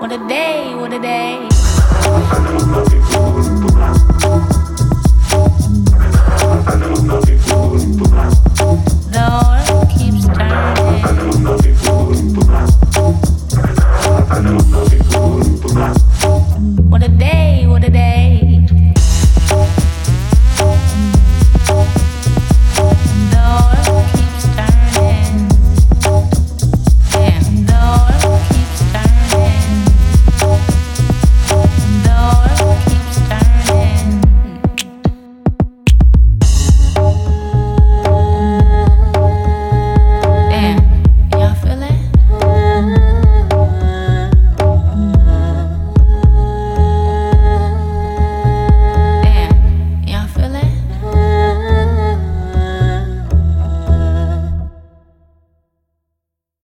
What a day, what a day.